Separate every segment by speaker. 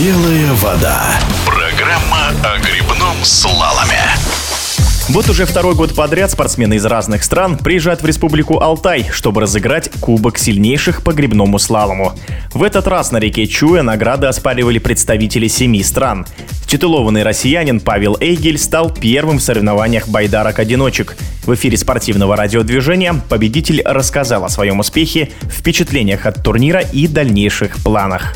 Speaker 1: Белая вода. Программа о грибном слаломе.
Speaker 2: Вот уже второй год подряд спортсмены из разных стран приезжают в Республику Алтай, чтобы разыграть Кубок сильнейших по грибному слалому. В этот раз на реке Чуя награды оспаривали представители семи стран. Титулованный россиянин Павел Эйгель стал первым в соревнованиях байдарок-одиночек. В эфире спортивного радиодвижения победитель рассказал о своем успехе, впечатлениях от турнира и дальнейших планах.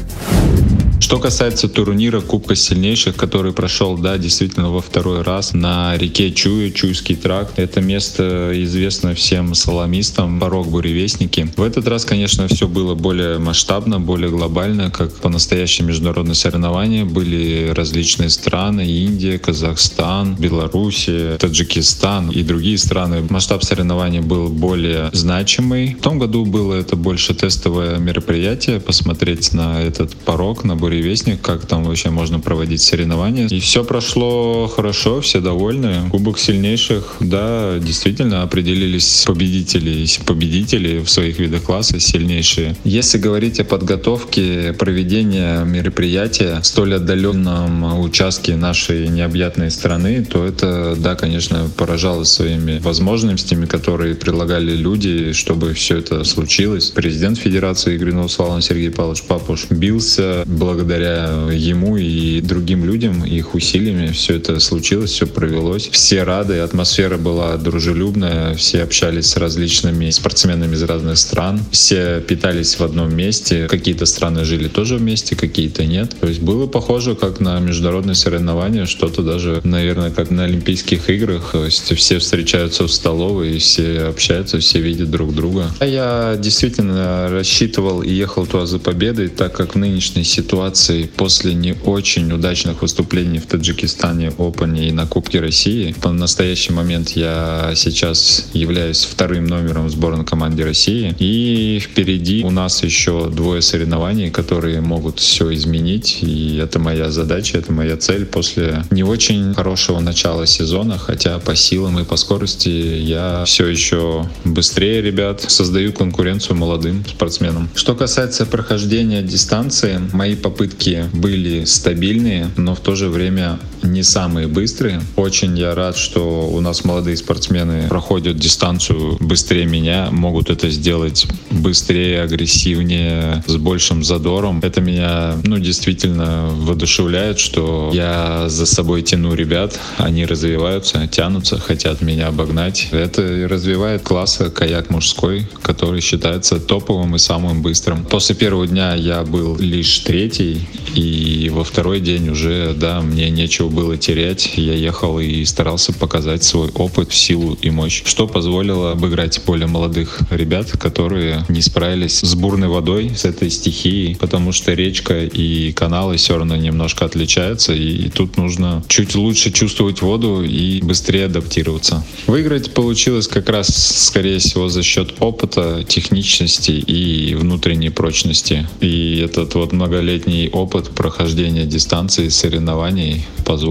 Speaker 3: Что касается турнира Кубка сильнейших, который прошел, да, действительно во второй раз на реке Чуя, Чуйский тракт. Это место известно всем саламистам, порог буревестники. В этот раз, конечно, все было более масштабно, более глобально, как по настоящее международное соревнование. Были различные страны, Индия, Казахстан, Белоруссия, Таджикистан и другие страны. Масштаб соревнований был более значимый. В том году было это больше тестовое мероприятие, посмотреть на этот порог, на буревестник буревестник, как там вообще можно проводить соревнования. И все прошло хорошо, все довольны. Кубок сильнейших, да, действительно определились победители, победители в своих видах класса, сильнейшие. Если говорить о подготовке проведения мероприятия в столь отдаленном участке нашей необъятной страны, то это, да, конечно, поражало своими возможностями, которые предлагали люди, чтобы все это случилось. Президент Федерации Игорь Славан Сергей Павлович Папуш бился благодаря благодаря ему и другим людям, их усилиями все это случилось, все провелось. Все рады, атмосфера была дружелюбная, все общались с различными спортсменами из разных стран, все питались в одном месте, какие-то страны жили тоже вместе, какие-то нет. То есть было похоже как на международные соревнования, что-то даже, наверное, как на Олимпийских играх. То есть все встречаются в столовой, все общаются, все видят друг друга. Я действительно рассчитывал и ехал туда за победой, так как в нынешней ситуации ситуации после не очень удачных выступлений в Таджикистане, Опене и на Кубке России. В настоящий момент я сейчас являюсь вторым номером сборной команде России. И впереди у нас еще двое соревнований, которые могут все изменить. И это моя задача, это моя цель после не очень хорошего начала сезона, хотя по силам и по скорости я все еще быстрее ребят, создаю конкуренцию молодым спортсменам. Что касается прохождения дистанции, мои попытки попытки были стабильные, но в то же время не самые быстрые. Очень я рад, что у нас молодые спортсмены проходят дистанцию быстрее меня, могут это сделать быстрее, агрессивнее, с большим задором. Это меня, ну, действительно воодушевляет, что я за собой тяну ребят, они развиваются, тянутся, хотят меня обогнать. Это развивает класса каяк мужской, который считается топовым и самым быстрым. После первого дня я был лишь третий, и во второй день уже, да, мне нечего было терять. Я ехал и старался показать свой опыт, силу и мощь, что позволило обыграть более молодых ребят, которые не справились с бурной водой, с этой стихией, потому что речка и каналы все равно немножко отличаются, и, и тут нужно чуть лучше чувствовать воду и быстрее адаптироваться. Выиграть получилось как раз, скорее всего, за счет опыта, техничности и внутренней прочности. И этот вот многолетний опыт прохождения дистанции соревнований позволил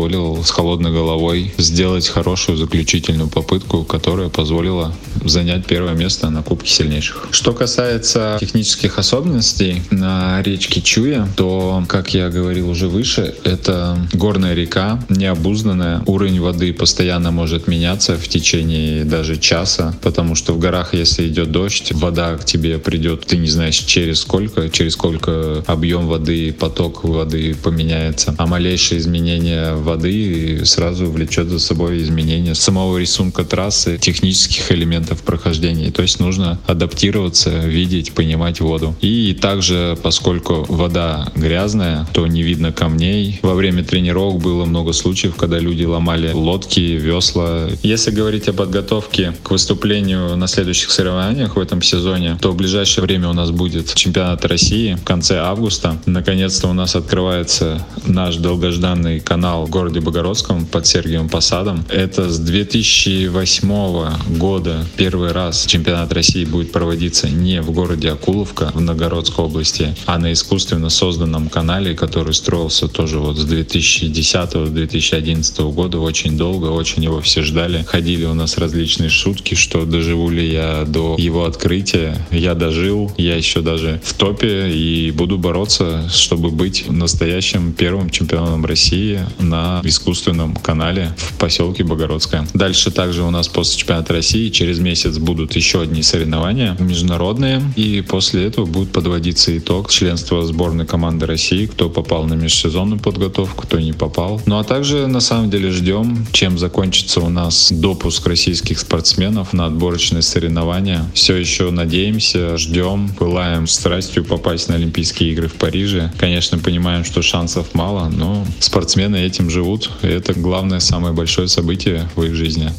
Speaker 3: с холодной головой сделать хорошую заключительную попытку, которая позволила занять первое место на Кубке сильнейших. Что касается технических особенностей на речке Чуя, то, как я говорил уже выше, это горная река, необузданная. Уровень воды постоянно может меняться в течение даже часа, потому что в горах, если идет дождь, вода к тебе придет, ты не знаешь через сколько, через сколько объем воды, поток воды поменяется. А малейшее изменение воды сразу влечет за собой изменение самого рисунка трассы, технических элементов прохождения. То есть нужно адаптироваться, видеть, понимать воду. И также, поскольку вода грязная, то не видно камней. Во время тренировок было много случаев, когда люди ломали лодки, весла. Если говорить о подготовке к выступлению на следующих соревнованиях в этом сезоне, то в ближайшее время у нас будет чемпионат России в конце августа. Наконец-то у нас открывается наш долгожданный канал в городе Богородском под Сергием Посадом. Это с 2008 года первый раз чемпионат России будет проводиться не в городе Акуловка в Новгородской области, а на искусственно созданном канале, который строился тоже вот с 2010-2011 года очень долго, очень его все ждали. Ходили у нас различные шутки, что доживу ли я до его открытия. Я дожил, я еще даже в топе и буду бороться, чтобы быть настоящим первым чемпионом России на искусственном канале в поселке Богородское. Дальше также у нас после чемпионата России через месяц будут еще одни соревнования международные, и после этого будет подводиться итог членства сборной команды России, кто попал на межсезонную подготовку, кто не попал. Ну а также на самом деле ждем, чем закончится у нас допуск российских спортсменов на отборочные соревнования. Все еще надеемся, ждем, пылаем страстью попасть на Олимпийские игры в Париже. Конечно, понимаем, что шансов мало, но спортсмены этим живут. И это главное, самое большое событие в их жизни.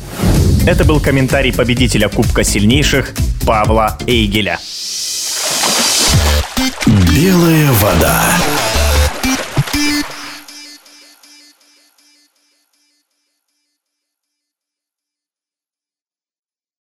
Speaker 2: Это был комментарий победителя Кубка сильнейших Павла Эйгеля.
Speaker 1: Белая вода.